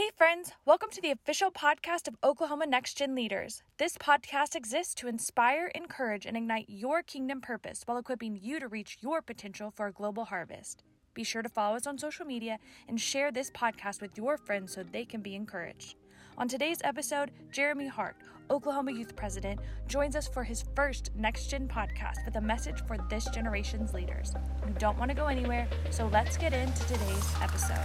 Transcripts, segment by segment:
Hey, friends, welcome to the official podcast of Oklahoma Next Gen Leaders. This podcast exists to inspire, encourage, and ignite your kingdom purpose while equipping you to reach your potential for a global harvest. Be sure to follow us on social media and share this podcast with your friends so they can be encouraged. On today's episode, Jeremy Hart, Oklahoma Youth President, joins us for his first Next Gen podcast with a message for this generation's leaders. You don't want to go anywhere, so let's get into today's episode.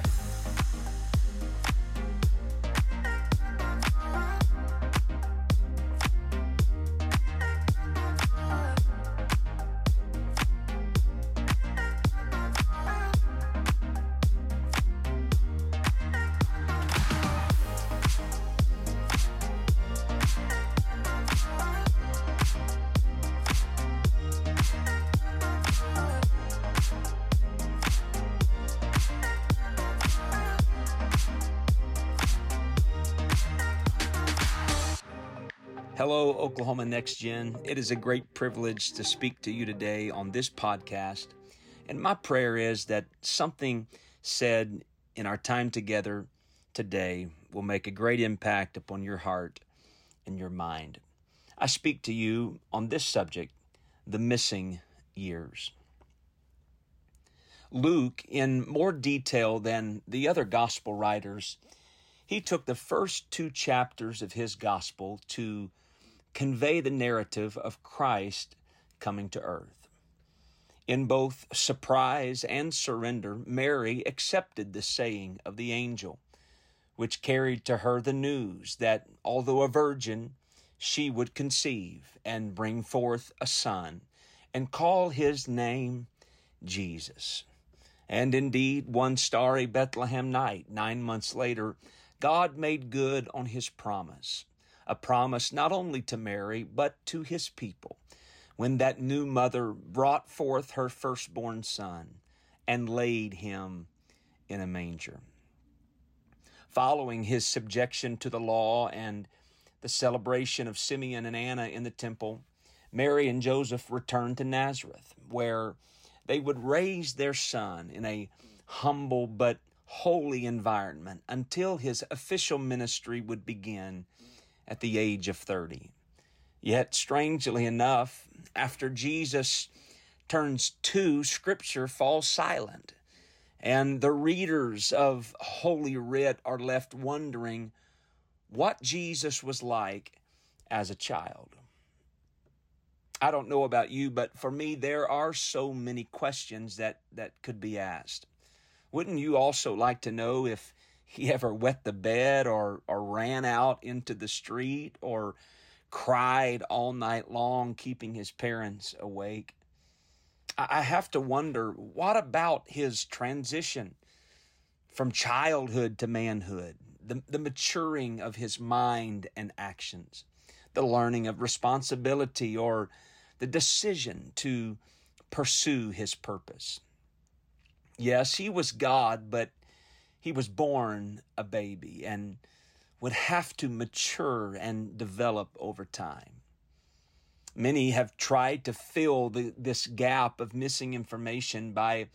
Hello, Oklahoma Next Gen. It is a great privilege to speak to you today on this podcast. And my prayer is that something said in our time together today will make a great impact upon your heart and your mind. I speak to you on this subject the missing years. Luke, in more detail than the other gospel writers, he took the first two chapters of his gospel to convey the narrative of Christ coming to earth. In both surprise and surrender, Mary accepted the saying of the angel, which carried to her the news that, although a virgin, she would conceive and bring forth a son, and call his name Jesus. And indeed, one starry Bethlehem night, nine months later, God made good on his promise a promise not only to Mary, but to his people, when that new mother brought forth her firstborn son and laid him in a manger. Following his subjection to the law and the celebration of Simeon and Anna in the temple, Mary and Joseph returned to Nazareth, where they would raise their son in a humble but holy environment until his official ministry would begin at the age of 30. Yet, strangely enough, after Jesus turns two, Scripture falls silent, and the readers of Holy Writ are left wondering what Jesus was like as a child. I don't know about you, but for me, there are so many questions that, that could be asked. Wouldn't you also like to know if he ever wet the bed or, or ran out into the street or cried all night long, keeping his parents awake. I have to wonder what about his transition from childhood to manhood, the, the maturing of his mind and actions, the learning of responsibility or the decision to pursue his purpose. Yes, he was God, but he was born a baby and would have to mature and develop over time. Many have tried to fill the, this gap of missing information by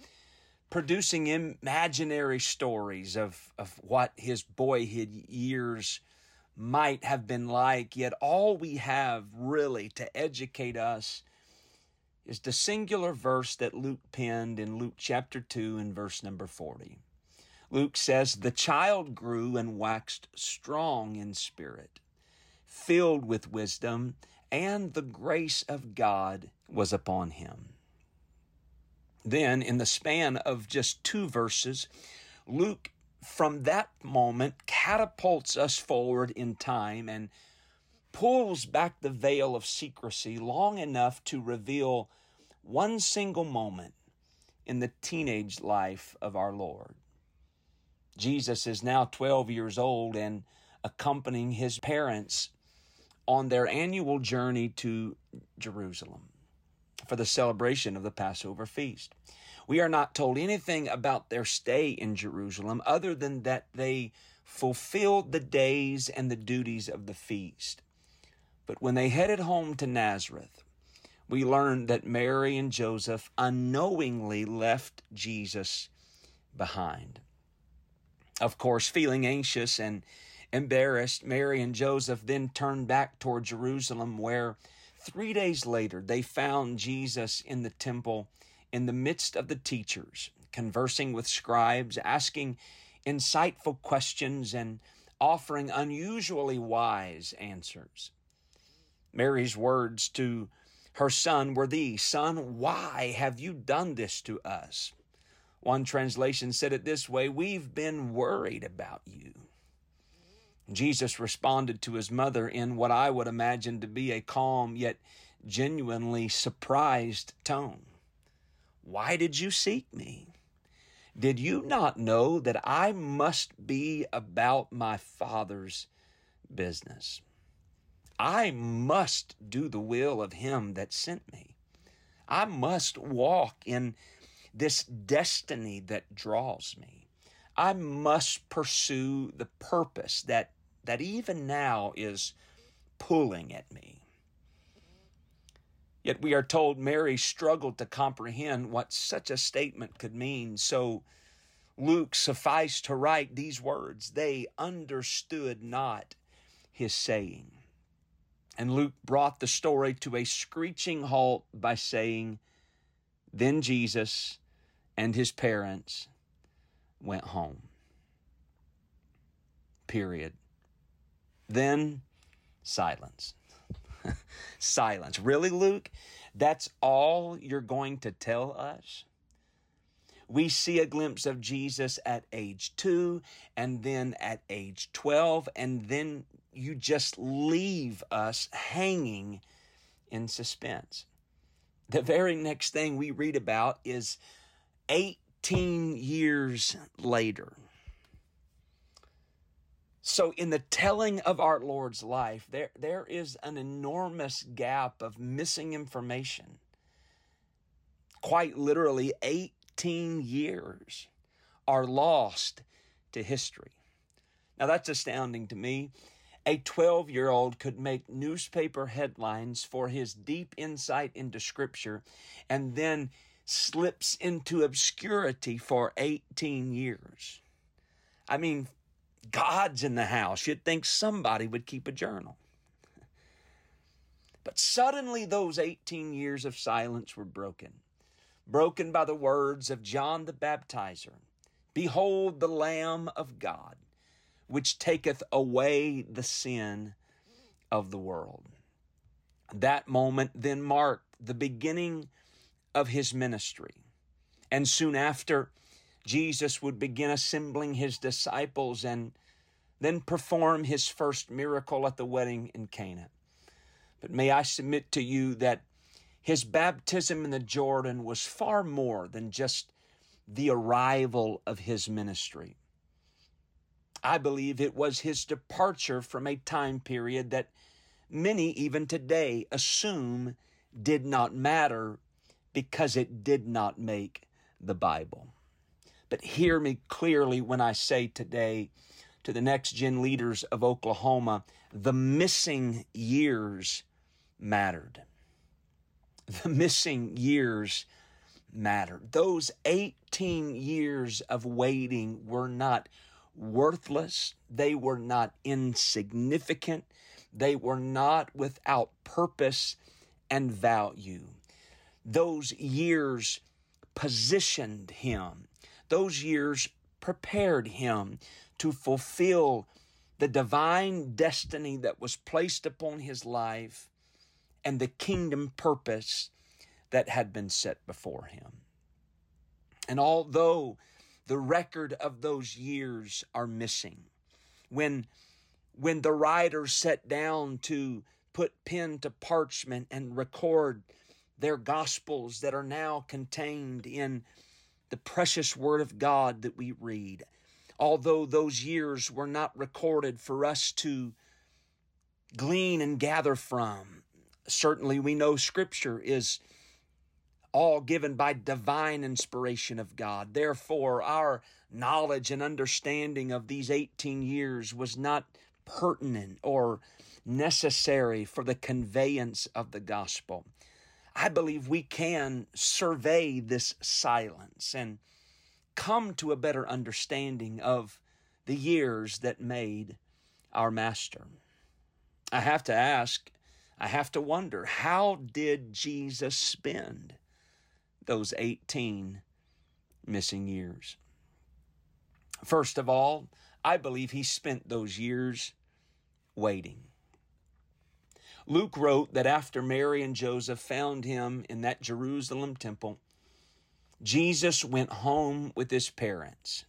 producing imaginary stories of, of what his boyhood years might have been like, yet all we have really to educate us is the singular verse that Luke penned in Luke chapter 2 and verse number 40. Luke says, The child grew and waxed strong in spirit, filled with wisdom, and the grace of God was upon him. Then, in the span of just two verses, Luke, from that moment, catapults us forward in time and pulls back the veil of secrecy long enough to reveal one single moment in the teenage life of our Lord. Jesus is now 12 years old and accompanying his parents on their annual journey to Jerusalem for the celebration of the Passover feast. We are not told anything about their stay in Jerusalem other than that they fulfilled the days and the duties of the feast. But when they headed home to Nazareth, we learn that Mary and Joseph unknowingly left Jesus behind. Of course, feeling anxious and embarrassed, Mary and Joseph then turned back toward Jerusalem, where three days later they found Jesus in the temple in the midst of the teachers, conversing with scribes, asking insightful questions, and offering unusually wise answers. Mary's words to her son were these Son, why have you done this to us? One translation said it this way We've been worried about you. Jesus responded to his mother in what I would imagine to be a calm yet genuinely surprised tone. Why did you seek me? Did you not know that I must be about my Father's business? I must do the will of Him that sent me. I must walk in this destiny that draws me. I must pursue the purpose that, that even now is pulling at me. Yet we are told Mary struggled to comprehend what such a statement could mean. So Luke sufficed to write these words They understood not his saying. And Luke brought the story to a screeching halt by saying, Then Jesus and his parents went home. Period. Then silence. silence. Really, Luke? That's all you're going to tell us? We see a glimpse of Jesus at age two, and then at age 12, and then you just leave us hanging in suspense. The very next thing we read about is 18 years later. So, in the telling of our Lord's life, there, there is an enormous gap of missing information. Quite literally, 18 years are lost to history. Now, that's astounding to me. A 12 year old could make newspaper headlines for his deep insight into Scripture and then slips into obscurity for 18 years. I mean, God's in the house. You'd think somebody would keep a journal. But suddenly, those 18 years of silence were broken, broken by the words of John the Baptizer Behold the Lamb of God, which taketh away the sin of the world. That moment then marked the beginning of his ministry. And soon after, Jesus would begin assembling his disciples and then perform his first miracle at the wedding in Cana. But may I submit to you that his baptism in the Jordan was far more than just the arrival of his ministry. I believe it was his departure from a time period that many, even today, assume did not matter because it did not make the Bible. But hear me clearly when I say today to the next gen leaders of Oklahoma the missing years mattered. The missing years mattered. Those 18 years of waiting were not worthless, they were not insignificant, they were not without purpose and value. Those years positioned him, those years prepared him to fulfill the divine destiny that was placed upon his life and the kingdom purpose that had been set before him. And although the record of those years are missing, when when the writer sat down to put pen to parchment and record their gospels that are now contained in the precious Word of God that we read. Although those years were not recorded for us to glean and gather from, certainly we know Scripture is all given by divine inspiration of God. Therefore, our knowledge and understanding of these 18 years was not pertinent or necessary for the conveyance of the gospel. I believe we can survey this silence and come to a better understanding of the years that made our master. I have to ask, I have to wonder, how did Jesus spend those 18 missing years? First of all, I believe he spent those years waiting. Luke wrote that after Mary and Joseph found him in that Jerusalem temple, Jesus went home with his parents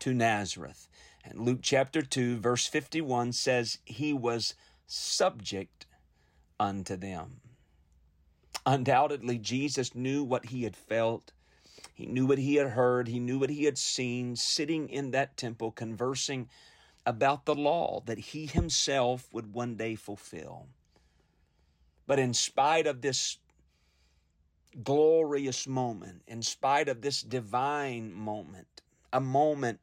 to Nazareth. And Luke chapter 2, verse 51 says, He was subject unto them. Undoubtedly, Jesus knew what he had felt. He knew what he had heard. He knew what he had seen sitting in that temple conversing about the law that he himself would one day fulfill. But in spite of this glorious moment, in spite of this divine moment, a moment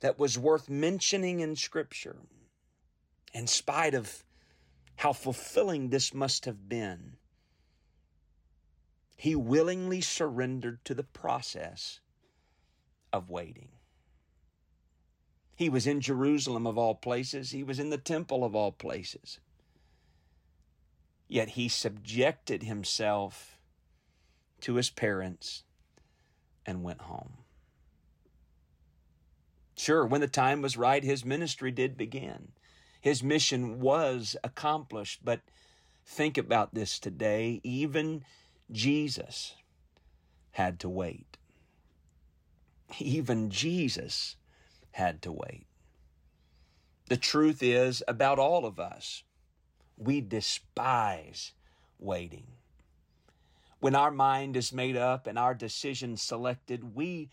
that was worth mentioning in Scripture, in spite of how fulfilling this must have been, he willingly surrendered to the process of waiting. He was in Jerusalem of all places, he was in the temple of all places. Yet he subjected himself to his parents and went home. Sure, when the time was right, his ministry did begin. His mission was accomplished, but think about this today. Even Jesus had to wait. Even Jesus had to wait. The truth is about all of us, we despise waiting. When our mind is made up and our decision selected, we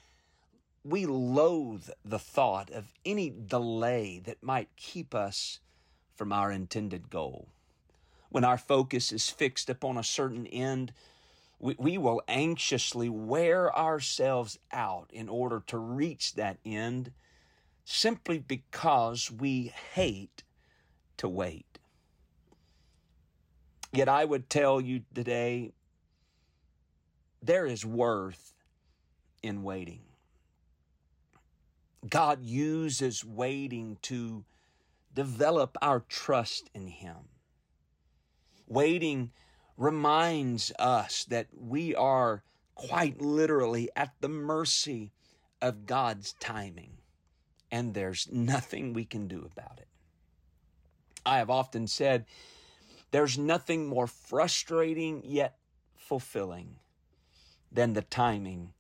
we loathe the thought of any delay that might keep us from our intended goal. When our focus is fixed upon a certain end, we, we will anxiously wear ourselves out in order to reach that end simply because we hate to wait. Yet I would tell you today there is worth in waiting. God uses waiting to develop our trust in Him. Waiting reminds us that we are quite literally at the mercy of God's timing, and there's nothing we can do about it. I have often said there's nothing more frustrating yet fulfilling than the timing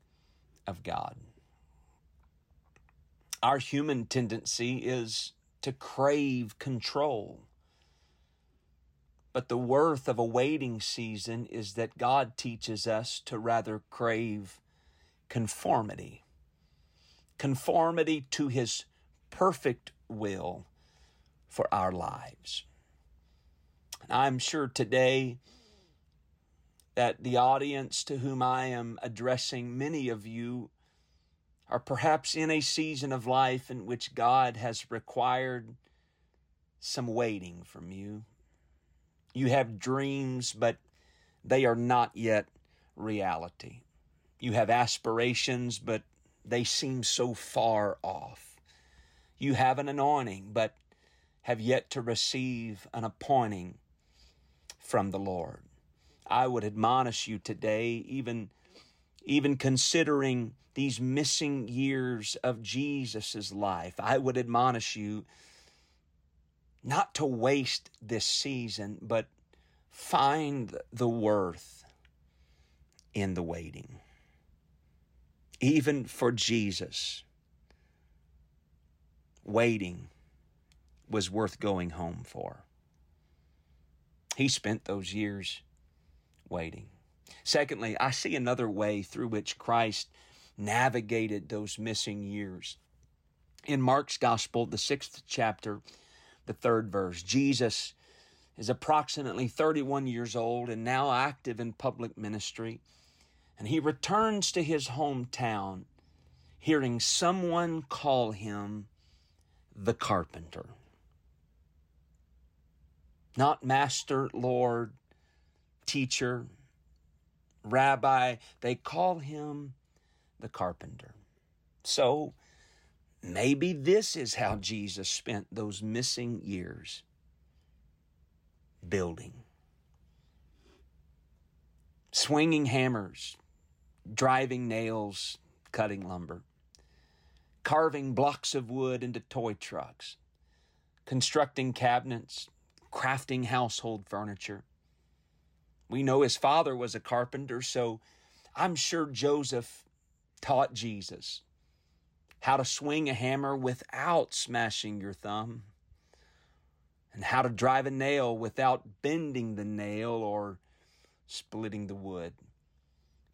of God. Our human tendency is to crave control. But the worth of a waiting season is that God teaches us to rather crave conformity. Conformity to His perfect will for our lives. I'm sure today that the audience to whom I am addressing, many of you are perhaps in a season of life in which God has required some waiting from you. You have dreams, but they are not yet reality. You have aspirations, but they seem so far off. You have an anointing, but have yet to receive an appointing from the Lord. I would admonish you today, even, even considering these missing years of Jesus' life, I would admonish you not to waste this season, but find the worth in the waiting. Even for Jesus, waiting was worth going home for. He spent those years waiting. Secondly, I see another way through which Christ navigated those missing years. In Mark's Gospel, the sixth chapter, the third verse, Jesus is approximately 31 years old and now active in public ministry. And he returns to his hometown hearing someone call him the carpenter. Not master, Lord, teacher, rabbi. They call him the carpenter. So Maybe this is how Jesus spent those missing years building, swinging hammers, driving nails, cutting lumber, carving blocks of wood into toy trucks, constructing cabinets, crafting household furniture. We know his father was a carpenter, so I'm sure Joseph taught Jesus how to swing a hammer without smashing your thumb, and how to drive a nail without bending the nail or splitting the wood.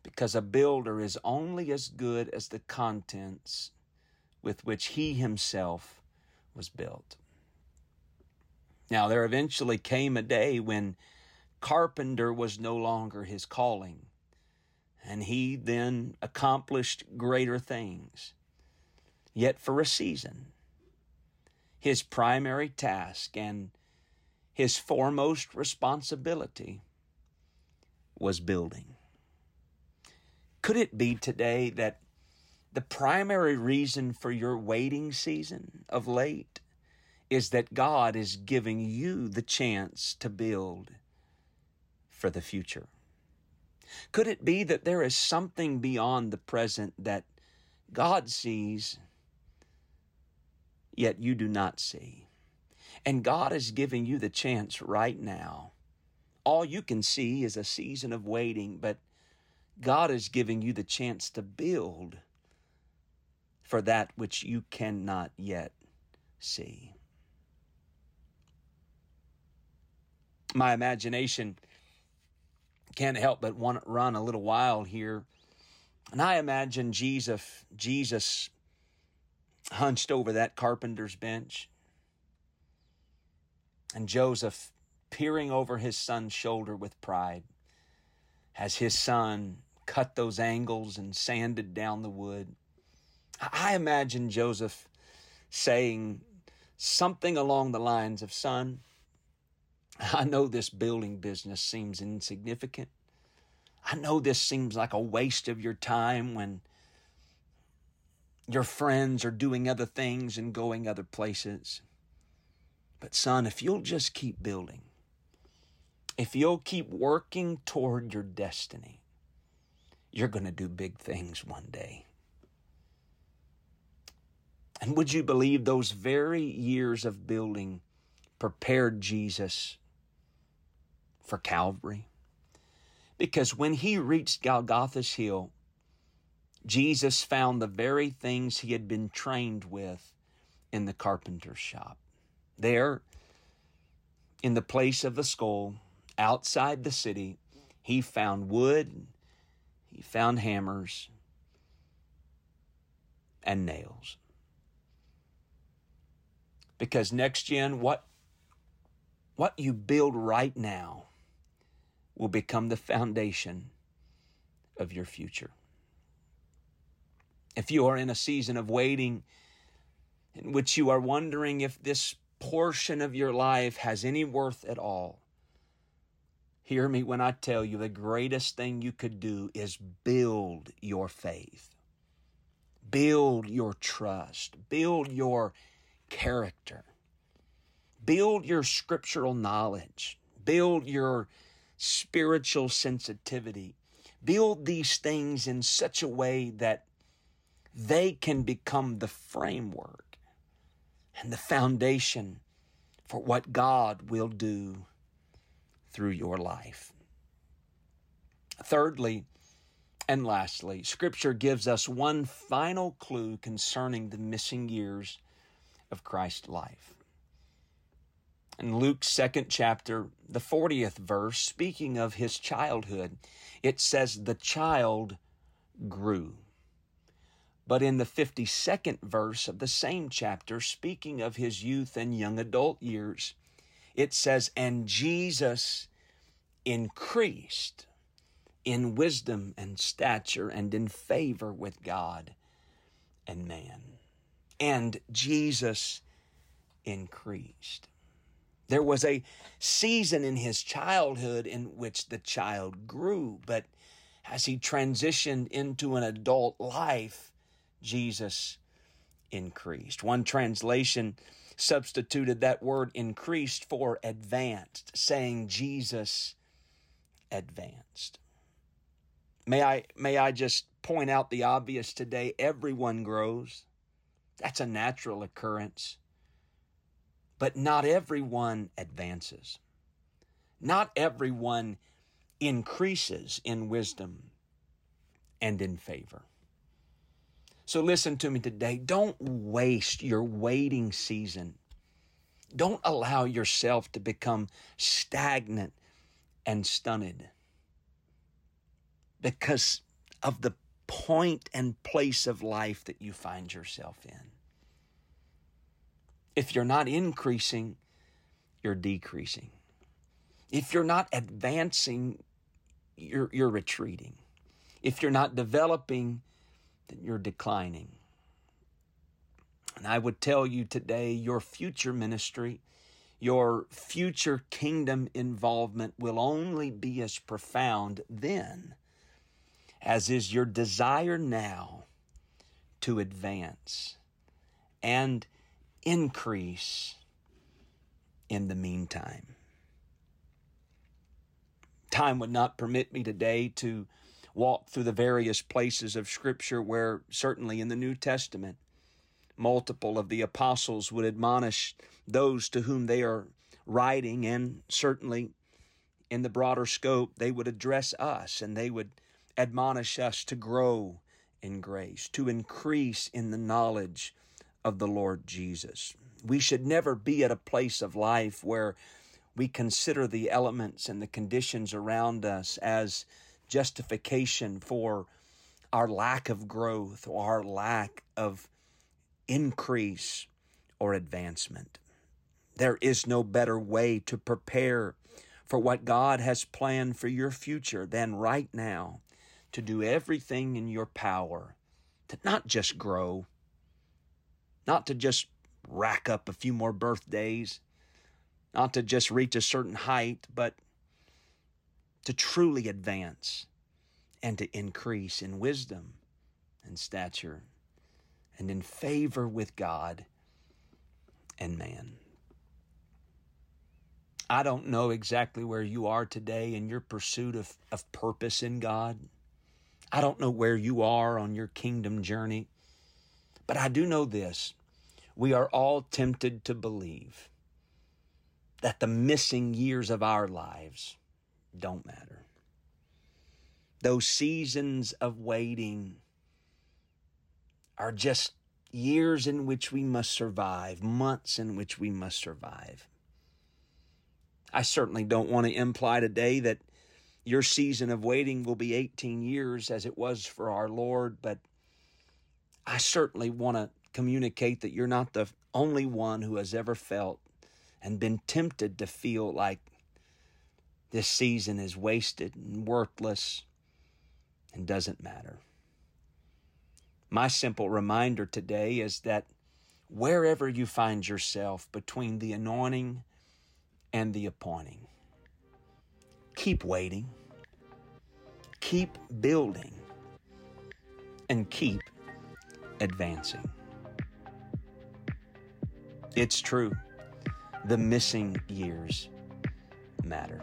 Because a builder is only as good as the contents with which he himself was built. Now, there eventually came a day when carpenter was no longer his calling, and he then accomplished greater things. Yet, for a season, his primary task and his foremost responsibility was building. Could it be today that the primary reason for your waiting season of late is that God is giving you the chance to build for the future? Could it be that there is something beyond the present that God sees, yet you do not see? And God is giving you the chance right now. All you can see is a season of waiting, but God is giving you the chance to build for that which you cannot yet see. My imagination can't help but want to run a little wild here. And I imagine Jesus, Jesus hunched over that carpenter's bench, and Joseph peering over his son's shoulder with pride as his son cut those angles and sanded down the wood. I imagine Joseph saying something along the lines of, Son, I know this building business seems insignificant. I know this seems like a waste of your time when your friends are doing other things and going other places. But, son, if you'll just keep building, if you'll keep working toward your destiny, you're going to do big things one day. And would you believe those very years of building prepared Jesus for Calvary. Because when he reached Golgotha's hill, Jesus found the very things he had been trained with in the carpenter's shop. There, in the place of the skull, outside the city, he found wood, he found hammers, and nails. Because next gen, what, what you build right now will become the foundation of your future. If you are in a season of waiting in which you are wondering if this portion of your life has any worth at all, hear me when I tell you the greatest thing you could do is build your faith, build your trust, build your character, build your scriptural knowledge, build your spiritual sensitivity. Build these things in such a way that they can become the framework and the foundation for what God will do through your life. Thirdly, and lastly, Scripture gives us one final clue concerning the missing years of Christ's life in Luke's second chapter, the 40th verse, speaking of his childhood, it says, The child grew. But in the 52nd verse of the same chapter, speaking of his youth and young adult years, it says, And Jesus increased in wisdom and stature and in favor with God and man. And Jesus increased. There was a season in his childhood in which the child grew, but as he transitioned into an adult life, Jesus increased. One translation substituted that word increased for advanced, saying Jesus advanced. May I may I just point out the obvious today, everyone grows. That's a natural occurrence. But not everyone advances. Not everyone increases in wisdom and in favor. So listen to me today. Don't waste your waiting season. Don't allow yourself to become stagnant and stunted because of the point and place of life that you find yourself in. If you're not increasing, you're decreasing. If you're not advancing, you're, you're retreating. If you're not developing, then you're declining. And I would tell you today your future ministry, your future kingdom involvement will only be as profound then as is your desire now to advance and increase in the meantime. Time would not permit me today to walk through the various places of Scripture where, certainly in the New Testament, multiple of the apostles would admonish those to whom they are writing, and certainly in the broader scope, they would address us and they would admonish us to grow in grace, to increase in the knowledge of the Lord Jesus. We should never be at a place of life where we consider the elements and the conditions around us as justification for our lack of growth or our lack of increase or advancement. There is no better way to prepare for what God has planned for your future than right now to do everything in your power to not just grow, not to just rack up a few more birthdays, not to just reach a certain height, but to truly advance and to increase in wisdom and stature and in favor with God and man. I don't know exactly where you are today in your pursuit of, of purpose in God. I don't know where you are on your kingdom journey, but I do know this. We are all tempted to believe that the missing years of our lives don't matter. Those seasons of waiting are just years in which we must survive, months in which we must survive. I certainly don't want to imply today that your season of waiting will be 18 years as it was for our Lord, but I certainly want to communicate that you're not the only one who has ever felt and been tempted to feel like this season is wasted and worthless and doesn't matter. My simple reminder today is that wherever you find yourself between the anointing and the appointing, keep waiting, keep building, and keep advancing. It's true, the missing years matter.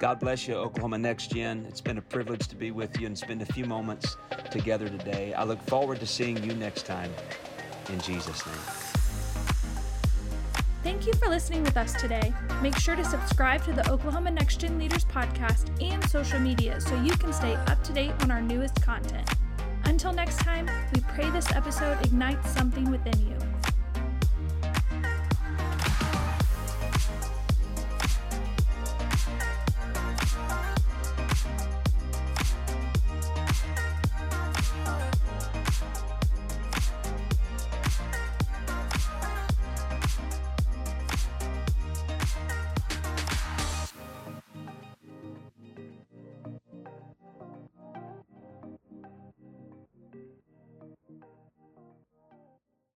God bless you, Oklahoma Next Gen. It's been a privilege to be with you and spend a few moments together today. I look forward to seeing you next time. In Jesus' name. Thank you for listening with us today. Make sure to subscribe to the Oklahoma Next Gen Leaders podcast and social media so you can stay up to date on our newest content. Until next time, we pray this episode ignites something within you.